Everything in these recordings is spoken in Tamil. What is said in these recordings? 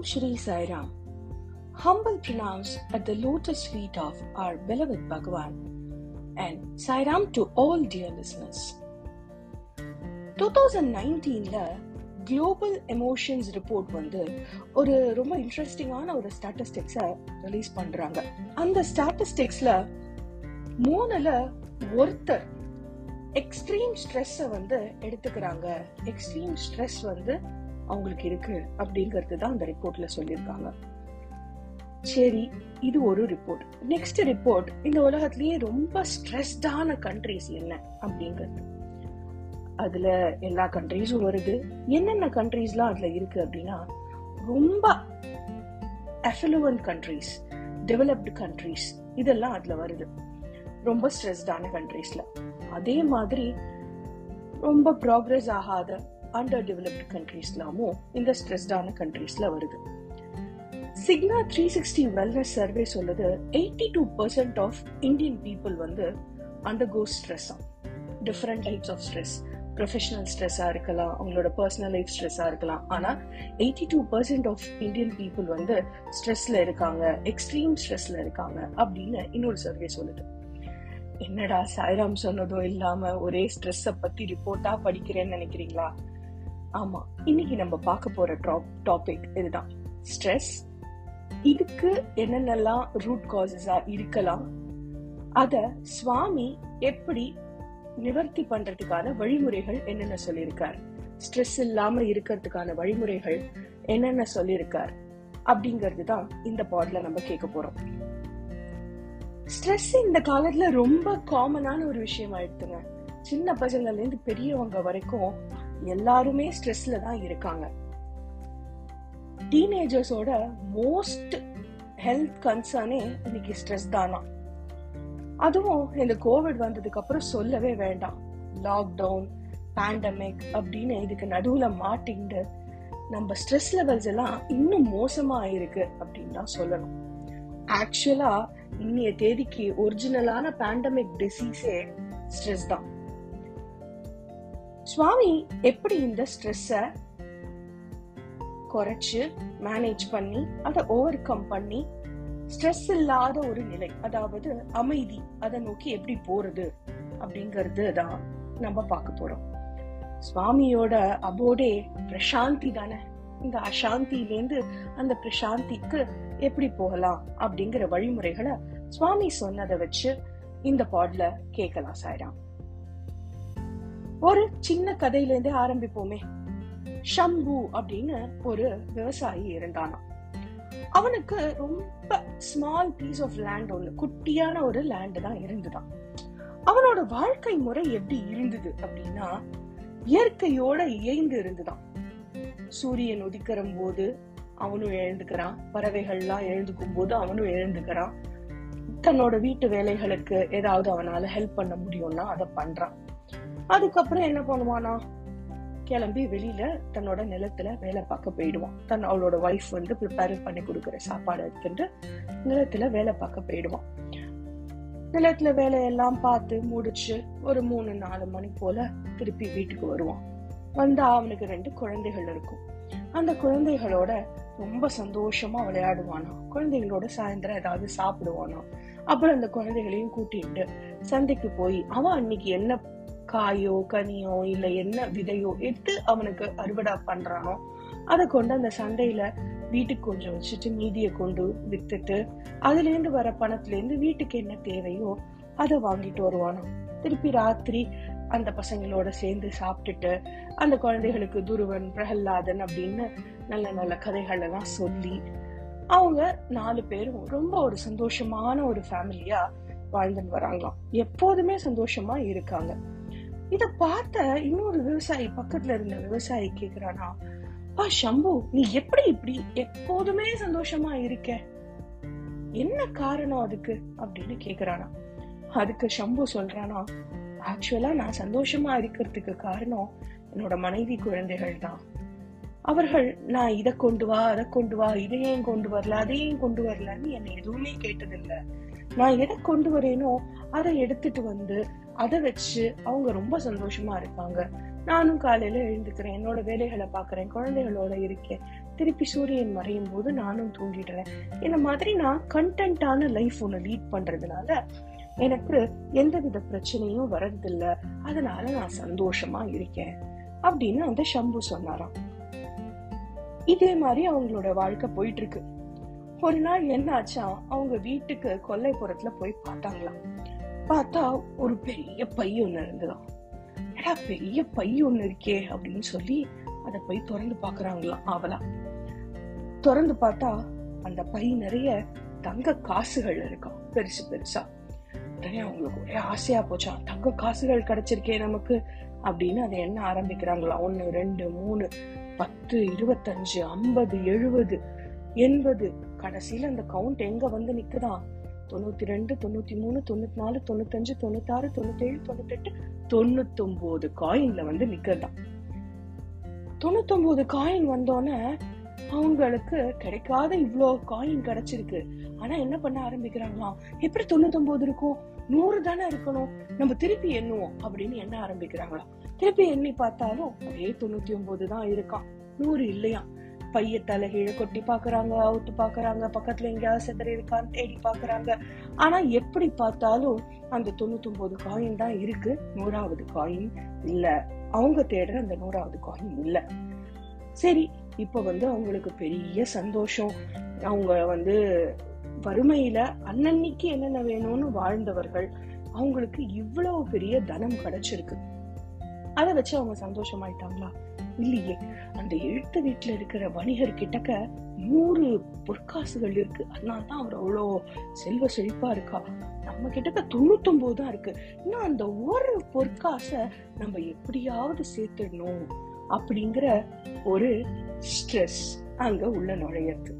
Om Shri Sai Ram. Humble pronounce at the lotus feet of our beloved Bhagavan and Sai Ram to all dear listeners. 2019ல குளோபல் எமோஷன்ஸ் ரிப்போர்ட் வந்து ஒரு ரொம்ப இன்ட்ரெஸ்டிங்கான ஒரு ஸ்டாட்டிஸ்டிக்ஸை ரிலீஸ் பண்ணுறாங்க அந்த ஸ்டாட்டிஸ்டிக்ஸில் மூணுல ஒருத்தர் எக்ஸ்ட்ரீம் ஸ்ட்ரெஸ்ஸை வந்து எடுத்துக்கிறாங்க எக்ஸ்ட்ரீம் ஸ்ட்ரெஸ் வந்து அவங்களுக்கு இருக்கு அப்படிங்கிறது தான் அந்த ரிப்போர்ட்ல சொல்லியிருக்காங்க. சரி இது ஒரு ரிப்போர்ட் நெக்ஸ்ட் ரிப்போர்ட் இந்த உலகத்திலேயே ரொம்ப ஸ்ட்ரெஸ்டான கண்ட்ரிஸ் என்ன அப்படிங்கிறது. அதுல எல்லா கண்ட்ரீஸும் வருது. என்னென்ன கண்ட்ரிஸ்லாம் அதுல இருக்கு அப்படின்னா ரொம்ப அஃபலுவன்ட் கண்ட்ரீஸ் டெவலப்டு கண்ட்ரீஸ் இதெல்லாம் அதுல வருது. ரொம்ப ஸ்ட்ரெஸ்டான கண்ட்ரீஸ்ல அதே மாதிரி ரொம்ப ப்ராக்ரஸ் ஆகாத அண்டர் டெவலப்டு கண்ட்ரீஸ்லாமும் இந்த ஸ்ட்ரெஸ்டான கண்ட்ரீஸ்ல வருது. Cigna three sixty wellness survey சொல்லுது eighty two percent of Indian people வந்து undergo stress different types of stress professional ஸ்ட்ரெஸ்ஸாக இருக்கலாம் அவங்களோட பர்சனல் லைஃப் ஸ்ட்ரெஸ்ஸாக இருக்கலாம். ஆனால் eighty two percent of Indian people வந்து ஸ்ட்ரெஸ்ல இருக்காங்க எக்ஸ்ட்ரீம் ஸ்ட்ரெஸ்ல இருக்காங்க அப்படின்னு இன்னொரு சர்வே சொல்லுது. என்னடா சாய்ராம் சொன்னதும் இல்லாம ஒரே ஸ்ட்ரெஸ்ஸை பத்தி ரிப்போர்ட்டா படிக்கிறேன்னு நினைக்கிறீங்களா? ஆமா இன்னைக்கு நம்ம பார்க்க போற டாபிக் இதுதான். ஸ்ட்ரெஸ் இதுக்கு என்னென்னலாம் ரூட் காசஸா இருக்கலாம். அத சுவாமி எப்படி நிவர்த்தி பண்றதுக்கான வழிமுறைகள் என்னென்ன சொல்லியிருக்கார்? ஸ்ட்ரெஸ் இல்லாம இருக்கிறதுக்கான வழிமுறைகள் என்னென்ன சொல்லியிருக்கார்? அப்படிங்கிறது தான் இந்த பாட்ல நம்ம கேட்க போறோம். ஸ்ட்ரெஸ் இந்த காலத்துல ரொம்ப காமனான ஒரு விஷயம் ஆயிடுத்துங்க சின்ன பசங்கள்ல இருந்து பெரியவங்க வரைக்கும் எல்லாருமே ஸ்ட்ரெஸ்ல தான் இருக்காங்க. டீனேஜர்ஸோட மோஸ்ட் ஹெல்த் கன்சர்னே இன்னைக்கு ஸ்ட்ரெஸ் தானா? அதுவும் இந்த கோவிட் வந்ததுக்கு அப்புறம் சொல்லவே வேண்டாம். லாக்டவுன் பேண்டமிக் அப்படின்னு இதுக்கு நடுவுல மாட்டிண்டு நம்ம ஸ்ட்ரெஸ் லெவல்ஸ் எல்லாம் இன்னும் மோசமா இருக்கு அப்படின்னு தான் சொல்லணும். ஆக்சுவலா இன்னைய தேதிக்கு ஒரிஜினலான பேண்டமிக் டிசீஸே ஸ்ட்ரெஸ் தான். சுவாமி எப்படி இந்த ஸ்ட்ரெஸ்ஸ குறைச்சு மேனேஜ் பண்ணி அதை ஓவர் கம் பண்ணி ஸ்ட்ரெஸ் இல்லாத ஒரு நிலை அதாவது அமைதி அதை நோக்கி எப்படி போறது அப்படிங்கிறது தான் நம்ம பார்க்க போறோம். சுவாமியோட அபோடே பிரசாந்தி தானே. இந்த அசாந்தியிலேருந்து அந்த பிரசாந்திக்கு எப்படி போகலாம் அப்படிங்கிற வழிமுறைகளை சுவாமி சொன்னதை வச்சு இந்த பாட்ல கேட்கலாம் சாய்ராம். ஒரு சின்ன கதையிலேருந்தே ஆரம்பிப்போமே. ஷம்பு அப்படின்னு ஒரு விவசாயி இருந்தானா அவனுக்கு ரொம்ப ஸ்மால் பீஸ் ஆஃப் லேண்ட் ஒன்று குட்டியான ஒரு லேண்ட் தான் இருந்துதான். அவனோட வாழ்க்கை முறை எப்படி இருந்தது அப்படின்னா இயற்கையோட இயைந்து இருந்துதான். சூரியன் உதிக்கிற போது அவனும் எழுந்துக்கிறான். பறவைகள்லாம் எழுந்துக்கும் போது அவனும் எழுந்துக்கிறான். தன்னோட வீட்டு வேலைகளுக்கு ஏதாவது அவனால ஹெல்ப் பண்ண முடியும்னா அதை பண்றான். அதுக்கப்புறம் என்ன பண்ணுவானா கிளம்பி வெளியில தன்னோட நிலத்துல வேலை பார்க்க போயிடுவான். தன் அவளோட ஒய்ஃப் வந்து ப்ரிப்பேர் பண்ணி கொடுக்குற சாப்பாடு எடுத்துட்டு நிலத்துல வேலை பார்க்க போயிடுவான். நிலத்துல வேலையெல்லாம் பார்த்து முடிச்சு ஒரு மூணு நாலு மணி போல திருப்பி வீட்டுக்கு வருவான். வந்தா அவனுக்கு ரெண்டு குழந்தைகள் இருக்கும். அந்த குழந்தைகளோட ரொம்ப சந்தோஷமா விளையாடுவானா. குழந்தைகளோட சாயந்தரம் ஏதாவது சாப்பிடுவானா. அப்புறம் அந்த குழந்தைகளையும் கூட்டிட்டு சந்தைக்கு போய் அவன் அன்னைக்கு என்ன காயோ கனியோ இல்ல என்ன விதையோ எடுத்து அவனுக்கு அறுவடை பண்றானோ அதை கொண்டு அந்த சந்தையில வீட்டுக்கு கொஞ்சம் வச்சுட்டு மீதியை கொண்டு வித்துட்டு அதுல இருந்து வர பணத்துல இருந்து வீட்டுக்கு என்ன தேவையோ அதை வாங்கிட்டு வருவானோ. திருப்பி ராத்திரி அந்த பசங்களோட சேர்ந்து சாப்பிட்டுட்டு அந்த குழந்தைகளுக்கு துருவன் பிரகல்லாதன் அப்படின்னு நல்ல நல்ல கதைகள் எல்லாம் சொல்லி அவங்க நாலு பேரும் ரொம்ப ஒரு சந்தோஷமான ஒரு ஃபேமிலியா வாழ்ந்துட்டு வராங்களாம். எப்போதுமே சந்தோஷமா இருக்காங்க. இத பார்த்த இன்னொரு விவசாயி பக்கத்துல இருந்த விவசாயி கேக்குறானா பா சம்பு நீ எப்படி இப்படி எப்போதுமே சந்தோஷமா இருக்க? என்ன காரணம் அதுக்கு? அப்படின்னு கேக்குறானா. அதுக்கு சம்பு சொல்றானா ஆக்சுவலா நான் சந்தோஷமா இருக்கிறதுக்கு காரணம் என்னோட மனைவி குழந்தைகள் தான். அவர்கள் நான் இதை கொண்டு வா அதை கொண்டு வா இதையும் கொண்டு வரல அதையும் கொண்டு வரலன்னு என்னை எதுவுமே கேட்டதில்லை. நான் எதை கொண்டு வரேனோ அதை எடுத்துட்டு வந்து அதை வச்சு அவங்க ரொம்ப சந்தோஷமா இருக்காங்க நானும் காலையில எழுந்துக்கிறேன். என்னோட வேலைகளை பாக்குறேன் குழந்தைகளோட இருக்கேன். திருப்பி சூரியன் மறையும் போது நானும் தூங்கிடுறேன். இந்த மாதிரி நான் கண்டென்ட்டான லைஃப் ஒன்று லீட் பண்றதுனால எனக்கு எந்தவித பிரச்சனையும் வர்றதில்ல. அதனால நான் சந்தோஷமா இருக்கேன். அப்படின்னு அந்த ஷம்பு சொன்னாராம். இதே மாதிரி அவங்களோட வாழ்க்கை போயிட்டு இருக்கு. ஒரு நாள் என்ன ஆச்சா அவங்க வீட்டுக்கு கொல்லைப்புறத்துல போய் பார்த்தாங்களாம். பார்த்தா ஒரு பெரிய பை ஒன்று இருந்ததாம் ஏடா பெரிய பை ஒண்ணு இருக்கே அப்படின்னு சொல்லி அதை போய் திறந்து பார்க்குறாங்களாம் அவளா. திறந்து பார்த்தா அந்த பை நிறைய தங்க காசுகள் இருக்கும் பெருசு பெருசா. உடனே அவங்களுக்கு ஒரே ஆசையா போச்சா தங்க காசுகள் கிடைச்சிருக்கே நமக்கு அப்படின்னு அதை என்ன ஆரம்பிக்கிறாங்களா. ஒன்று ரெண்டு மூணு பத்து இருபத்தஞ்சு ஐம்பது எழுபது எண்பது. கடைசியில அந்த கவுண்ட் எங்க வந்து நிக்குதான். தொண்ணூத்தி ரெண்டு தொண்ணூத்தி மூணு தொண்ணூத்தி நாலு தொண்ணூத்தஞ்சு தொண்ணூத்தாறு தொண்ணூத்தேழு தொண்ணூத்தெட்டு தொண்ணூத்தொன்பது காயின்ல வந்து நிக்கிறதான் தொண்ணூத்தொன்பது காயின் வந்தோடனே அவங்களுக்கு கிடைக்காத இவ்வளோ காயின் கிடைச்சிருக்கு. ஆனா என்ன பண்ண ஆரம்பிக்கிறாங்களாம் எப்படி தொண்ணூத்தொன்பது இருக்கும்? நூறு தானே இருக்கணும். நம்ம திருப்பி எண்ணுவோம் அப்படின்னு எண்ண ஆரம்பிக்கிறாங்களாம் திருப்பி எண்ணி பார்த்தாலும் அதே தொண்ணூத்தி ஒன்பது தான் இருக்கான் நூறு இல்லையா பைய தலைகீழ கொட்டி பாக்குறாங்க அவுத்து பாக்குறாங்க பக்கத்துல எங்கேயாவது செதறி இருக்கான்னு தேடி பாக்குறாங்க. ஆனா எப்படி பார்த்தாலும் அந்த தொண்ணூத்தி காயின் தான் இருக்கு. நூறாவது காயின் இல்ல. அவங்க தேடுற அந்த நூறாவது காயின் இல்ல. சரி இப்ப வந்து அவங்களுக்கு பெரிய சந்தோஷம். அவங்க வந்து வறுமையில அன்னன்னைக்கு என்னென்ன வேணும்னு வாழ்ந்தவர்கள் அவங்களுக்கு இவ்வளவு பெரிய தனம் கிடைச்சிருக்கு. அதை வச்சு அவங்க சந்தோஷமாயிட்டாங்களா? இல்லையே. அந்த எழுத்து வீட்டுல இருக்கிற வணிகர் கிட்டக்க நூறு பொற்காசுகள் இருக்கு. அதனால தான் அவர் அவ்வளோ செல்வ செழிப்பா இருக்கா. நம்ம கிட்டக்க தொண்ணூத்தொன்பது தான் இருக்கு. இன்னும் அந்த ஒரு பொற்காசை நம்ம எப்படியாவது சேர்த்துடணும் அப்படிங்கிற ஒரு ஸ்ட்ரெஸ் அங்க உள்ள நுழையிறது.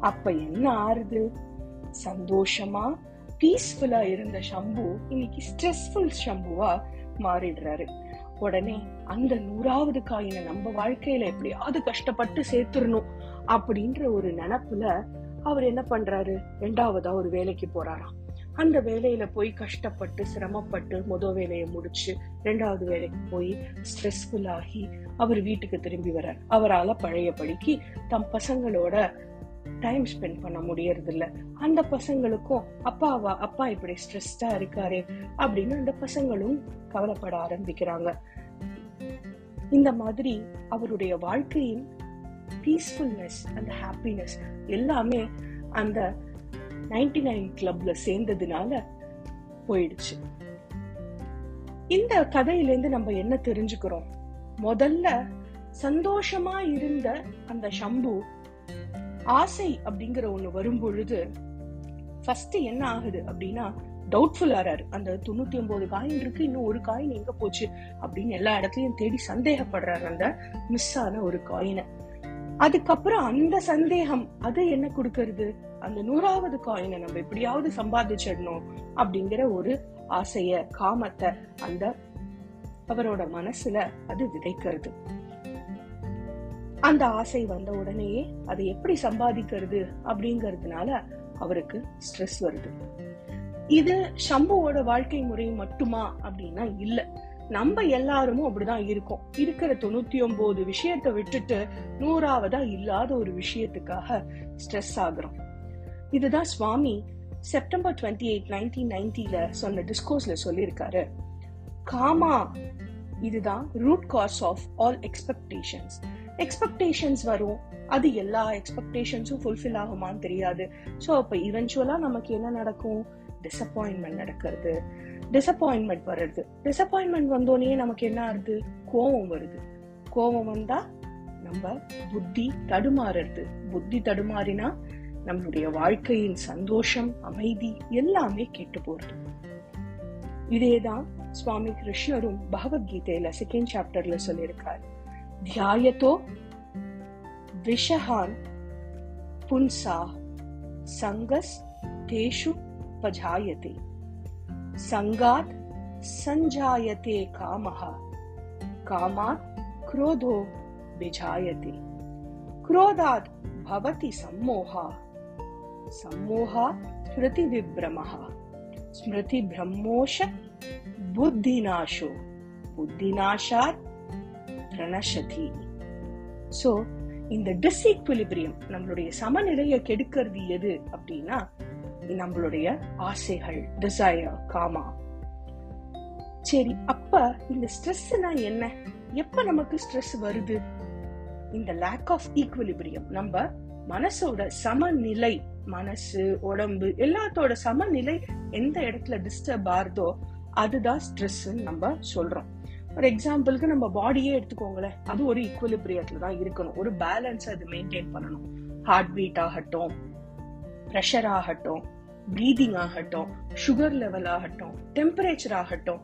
அப்ப என்ன ஆறுது? சந்தோஷமா பீஸ்ஃபுல்லா இருந்த ஷம்பு இன்னைக்கு ஸ்ட்ரெஸ்ஃபுல் ஷம்புவா மாறிடுறாரு. உடனே அந்த நூறாவது காயினை நம்ம வாழ்க்கையில எப்படியாவது கஷ்டப்பட்டு சேர்த்துடணும் அப்படின்ற ஒரு நினப்புல அவர் என்ன பண்றாரு? ரெண்டாவதா ஒரு வேலைக்கு போறாராம். அந்த வேலையில போய் கஷ்டப்பட்டு சிரமப்பட்டு முத வேலையை முடிச்சு ரெண்டாவது வேலைக்கு போய் ஸ்ட்ரெஸ்ஃபுல் ஆகி அவர் வீட்டுக்கு திரும்பி வர்றார். அவரால பழையபடிக்கு தம் பசங்களோட டைம் ஸ்பெண்ட் பண்ண முடியறது இல்ல அந்த பசங்களுக்கும் அப்பாவா அப்பா இப்படி ஸ்ட்ரெஸ்டா இருக்காரு அப்படின்னு அந்த பசங்களும் கவலைப்பட ஆரம்பிக்கிறாங்க. இந்த மாதிரி அவருடைய வாழ்க்கையின் பீஸ்ஃபுல்னஸ் அந்த ஹாப்பினஸ் எல்லாமே அந்த நைன்டி நைன் கிளப்ல சேர்ந்ததுனால போயிடுச்சு. இந்த கதையில இருந்து நம்ம என்ன தெரிஞ்சுக்கிறோம்? முதல்ல சந்தோஷமா இருந்த அந்த சம்பு ஆசை அப்படிங்கிற ஒண்ணு வரும் பொழுது ஃபர்ஸ்ட் என்ன ஆகுது அப்படின்னா டவுட்ஃபுல் ஆறாரு. அந்த தொண்ணூத்தி ஒன்பது காயின் இருக்கு இன்னும் ஒரு காயின் எங்க போச்சு அப்படின்னு எல்லா இடத்துலயும் தேடி சந்தேகப்படுறாரு அந்த மிஸ் ஆன ஒரு காயினை. அதுக்கப்புறம் அந்த சந்தேகம் அது என்ன கொடுக்கறது? அந்த நூறாவது காயினை நம்ம எப்படியாவது சம்பாதிச்சிடணும் அப்படிங்கிற ஒரு ஆசைய காமத்தை அந்த அவரோட மனசுல அது விதைக்கிறது. அந்த ஆசை வந்த உடனேயே அதை எப்படி சம்பாதிக்கிறது அப்படிங்கறதுனால அவருக்கு ஸ்ட்ரெஸ் வருது. இது சம்புவோட வாழ்க்கை முறை மட்டுமா அப்படின்னா இல்ல. நம்ம எல்லாரும் அப்படிதான் இருக்கோம். இருக்கிற தொண்ணூத்தி ஒன்பது விஷயத்தை விட்டுட்டு நூறாவதா இல்லாத ஒரு விஷயத்துக்காக ஸ்ட்ரெஸ் ஆகுறோம். இதுதான் Swami September twenty eight nineteen நைன்டில சொன்ன டிஸ்கோஸ்ல சொல்லியிருக்காரு. காமா இதுதான் root cause of all expectations expectations வரும். அது எல்லா எக்ஸ்பெக்டேஷன்ஸும் ஃபுல்ஃபில் ஆகுமான்னு தெரியாது. ஸோ அப்போ இவென்ச்சுவலாக நமக்கு என்ன நடக்கும்? டிசப்பாயின்மெண்ட் நடக்கிறது. டிசப்பாயின்மெண்ட் வருது டிசப்பாயின்மெண்ட் வந்தோடனே நமக்கு என்ன ஆகுது கோபம் வருது. கோபம் வந்தா நம்ம புத்தி தடுமாறுறது. புத்தி தடுமாறினா நம்மளுடைய வாழ்க்கையின் சந்தோஷம் அமைதி எல்லாமே கெட்டு போறது. இதேதான் ಸ್ವಾಮಿ ಕೃಷ್ಣರು ಭಗವದ್ಗೀತೆಯಲ್ಲಿ ಸೆಕೆಂಡ್ ಚಾಪ್ಟರ್ಲ சொல்லியிருக்கார் ಧ್ಯಾಯತೋ ವಿಷಹಾನ್ ಪುಂಸಾ ಸಂಗಸ್ ತೇಷು ಪಜಾಯತೆ ಸಂಗಾತ್ ಸಂಜಾಯತೆ ಕಾಮಃ ಕಾಮಾತ್ ಕ್ರೋಧೋ ಬಿಜಾಯತೆ ಕ್ರೋಧಾತ್ ಭವತಿ सम्मोह सम्मोहात् स्मृतिविभ्रमः स्मृतिब्रह्मोष buddhinaasho buddhinashat பிரணசதி சோ இந்த டிஸ்இக்விலிபிரியம் நம்மளுடைய சமநிலையை கெடுக்கிறது எது அப்படின்னா நம்மளுடைய ஆசைகள் டிசையர் காமா சரி அப்ப இந்த ஸ்ட்ரெஸ்னா என்ன? எப்ப நமக்கு ஸ்ட்ரெஸ் வருது? இந்த லேக் ஆஃப் ஈக்குவலிபிரியம் நம்ம மனசோட சமநிலை மனசு உடம்பு எல்லாத்தோட சமநிலை எந்த இடத்துல டிஸ்டர்ப் ஆறுதோ அதுதான் ஸ்ட்ரெஸ்ன்னு நம்ம சொல்றோம். ஒரு எக்ஸாம்பிளுக்கு நம்ம பாடியே எடுத்துக்கோங்களேன். அது ஒரு ஈக்குவலிபிரியத்துல தான் இருக்கணும். ஒரு பேலன்ஸ் அது மெயின்டைன் பண்ணணும். ஹார்ட் பீட் ஆகட்டும் ப்ரெஷர் ஆகட்டும் ப்ரீதிங் ஆகட்டும் சுகர் லெவல் ஆகட்டும் டெம்பரேச்சர் ஆகட்டும்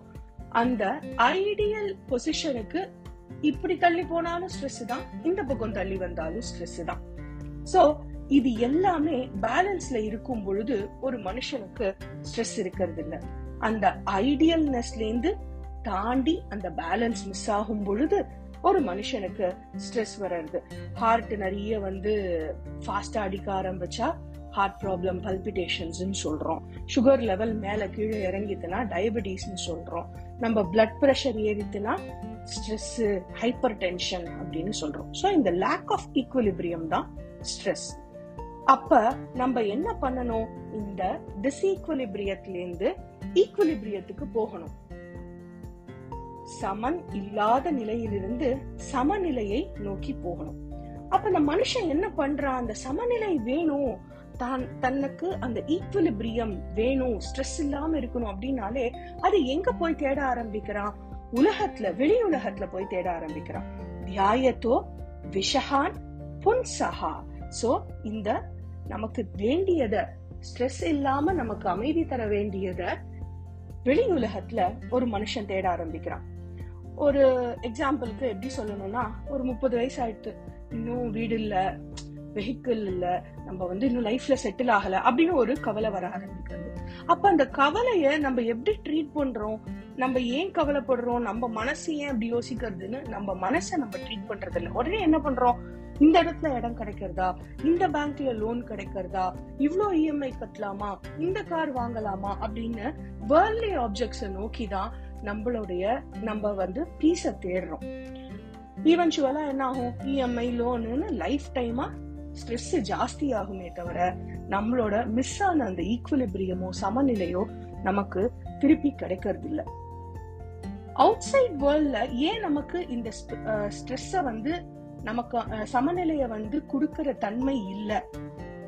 அந்த ஐடியல் பொசிஷனுக்கு இப்படி தள்ளி போனாலும் ஸ்ட்ரெஸ் தான். இந்த பக்கம் தள்ளி வந்தாலும் ஸ்ட்ரெஸ் தான். சோ இது எல்லாமே பேலன்ஸ்ல இருக்கும் பொழுது ஒரு மனுஷனுக்கு ஸ்ட்ரெஸ் இருக்கிறது இல்லை. அந்த ஐடியல்னஸ்லேருந்து தாண்டி அந்த பேலன்ஸ் மிஸ் ஆகும் பொழுது ஒரு மனுஷனுக்கு ஸ்ட்ரெஸ் வர்றது. ஹார்ட் நிறைய வந்து ஃபாஸ்டா அடிக்க ஆரம்பிச்சா ஹார்ட் ப்ராப்ளம் பல்பிடேஷன்ஸ் சொல்கிறோம் சுகர் லெவல் மேலே கீழே இறங்கிட்டுனா டயபெட்டிஸ்னு சொல்கிறோம் நம்ம பிளட் ப்ரெஷர் ஏறித்துனா ஸ்ட்ரெஸ்ஸு ஹைப்பர் டென்ஷன் அப்படின்னு சொல்கிறோம் ஸோ இந்த லேக் ஆஃப் ஈக்குவலிபிரியம் தான் ஸ்ட்ரெஸ் அப்போ நம்ம என்ன பண்ணணும்? இந்த டிஸ்இக்வலிபிரியத்துலேருந்து ஈக்குவலிபிரியத்துக்கு போகணும். சமன் இல்லாத நிலையிலிருந்து சமநிலையை நோக்கி போகணும். அப்ப அந்த மனுஷன் என்ன பண்றான்? அந்த சமநிலை வேணும். தான் தனக்கு அந்த ஈக்குவலிபிரியம் வேணும். ஸ்ட்ரெஸ் இல்லாம இருக்கணும் அப்படின்னாலே அது எங்க போய் தேட ஆரம்பிக்கிறான்? உலகத்துல வெளி உலகத்துல போய் தேட ஆரம்பிக்கிறான். தியாயத்தோ விஷஹான் புன்சஹா. சோ இந்த நமக்கு வேண்டியத ஸ்ட்ரெஸ் இல்லாம நமக்கு அமைதி தர வேண்டியத வெளி உலகத்துல ஒரு மனுஷன் தேட ஆரம்பிக்கிறான். ஒரு எக்ஸாம்பிளுக்கு எப்படி சொல்லணும்னா ஒரு முப்பது வயசு ஆயிடுத்து. இன்னும் வீடு இல்ல வெஹிக்கிள் இல்ல நம்ம வந்து இன்னும் லைஃப்ல செட்டில் ஆகல அப்படின்னு ஒரு கவலை வர ஆரம்பிக்கிறது. அப்ப அந்த கவலைய நம்ம எப்படி ட்ரீட் பண்றோம்? நம்ம ஏன் கவலைப்படுறோம்? நம்ம மனசு ஏன் அப்படி யோசிக்கிறதுன்னு நம்ம மனசை நம்ம ட்ரீட் பண்றது இல்லை உடனே என்ன பண்றோம்? இந்த இடத்துல இடம் கிடைக்கிறதா? இந்த பேங்க்ல லோன் கிடைக்கிறதா? இவ்ளோ இஎம்ஐ கட்டலாமா? இந்த கார் வாங்கலாமா? அப்படின்னு வேர்ல்ட்லி ஆப்ஜெக்ட்ஸை நோக்கி தான் நம்மளுடைய நம்ம வந்து பீஸ தேடுறோம். ஈவென்ச்சுவலா என்ன ஆகும் இஎம்ஐ லோனுன்னு லைஃப் டைமா ஸ்ட்ரெஸ் ஜாஸ்தி ஆகுமே தவிர நம்மளோட மிஸ் ஆன அந்த ஈக்குவலிபிரியமோ சமநிலையோ நமக்கு திருப்பி கிடைக்கிறது இல்ல அவுட் சைட் வேர்ல்ட்ல ஏன் நமக்கு இந்த ஸ்ட்ரெஸ்ஸை வந்து நமக்கு சமநிலையை வந்து கொடுக்கற தன்மை இல்லை.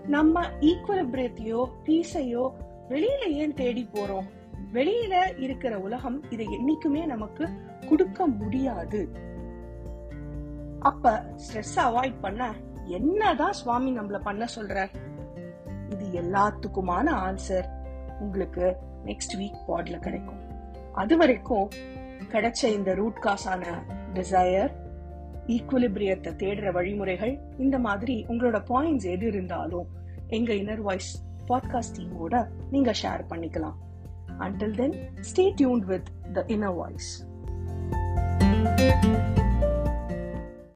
நம்ம ஈக்குவலபிரேத்தையோ பீஸையோ வெளியில ஏன் தேடி போறோம்? வெளியில இருக்கிற உலகம் இதை என்னைக்குமே நமக்கு கொடுக்க முடியாது. அப்ப ஸ்ட்ரெஸ் அவாய்ட் பண்ண என்னதான் சுவாமி நம்மள பண்ண சொல்ற? இது எல்லாத்துக்குமான ஆன்சர் உங்களுக்கு நெக்ஸ்ட் வீக் பாட்ல கிடைக்கும். அது வரைக்கும் கிடைச்ச இந்த ரூட் காசான டிசையர் ஈக்குலிபிரியத்தை தேடுற வழிமுறைகள் இந்த மாதிரி உங்களோட பாயிண்ட்ஸ் எது இருந்தாலும் எங்க இன்னர் வாய்ஸ் பாட்காஸ்ட் டீமோட நீங்க ஷேர் பண்ணிக்கலாம். Until then stay tuned with the inner voice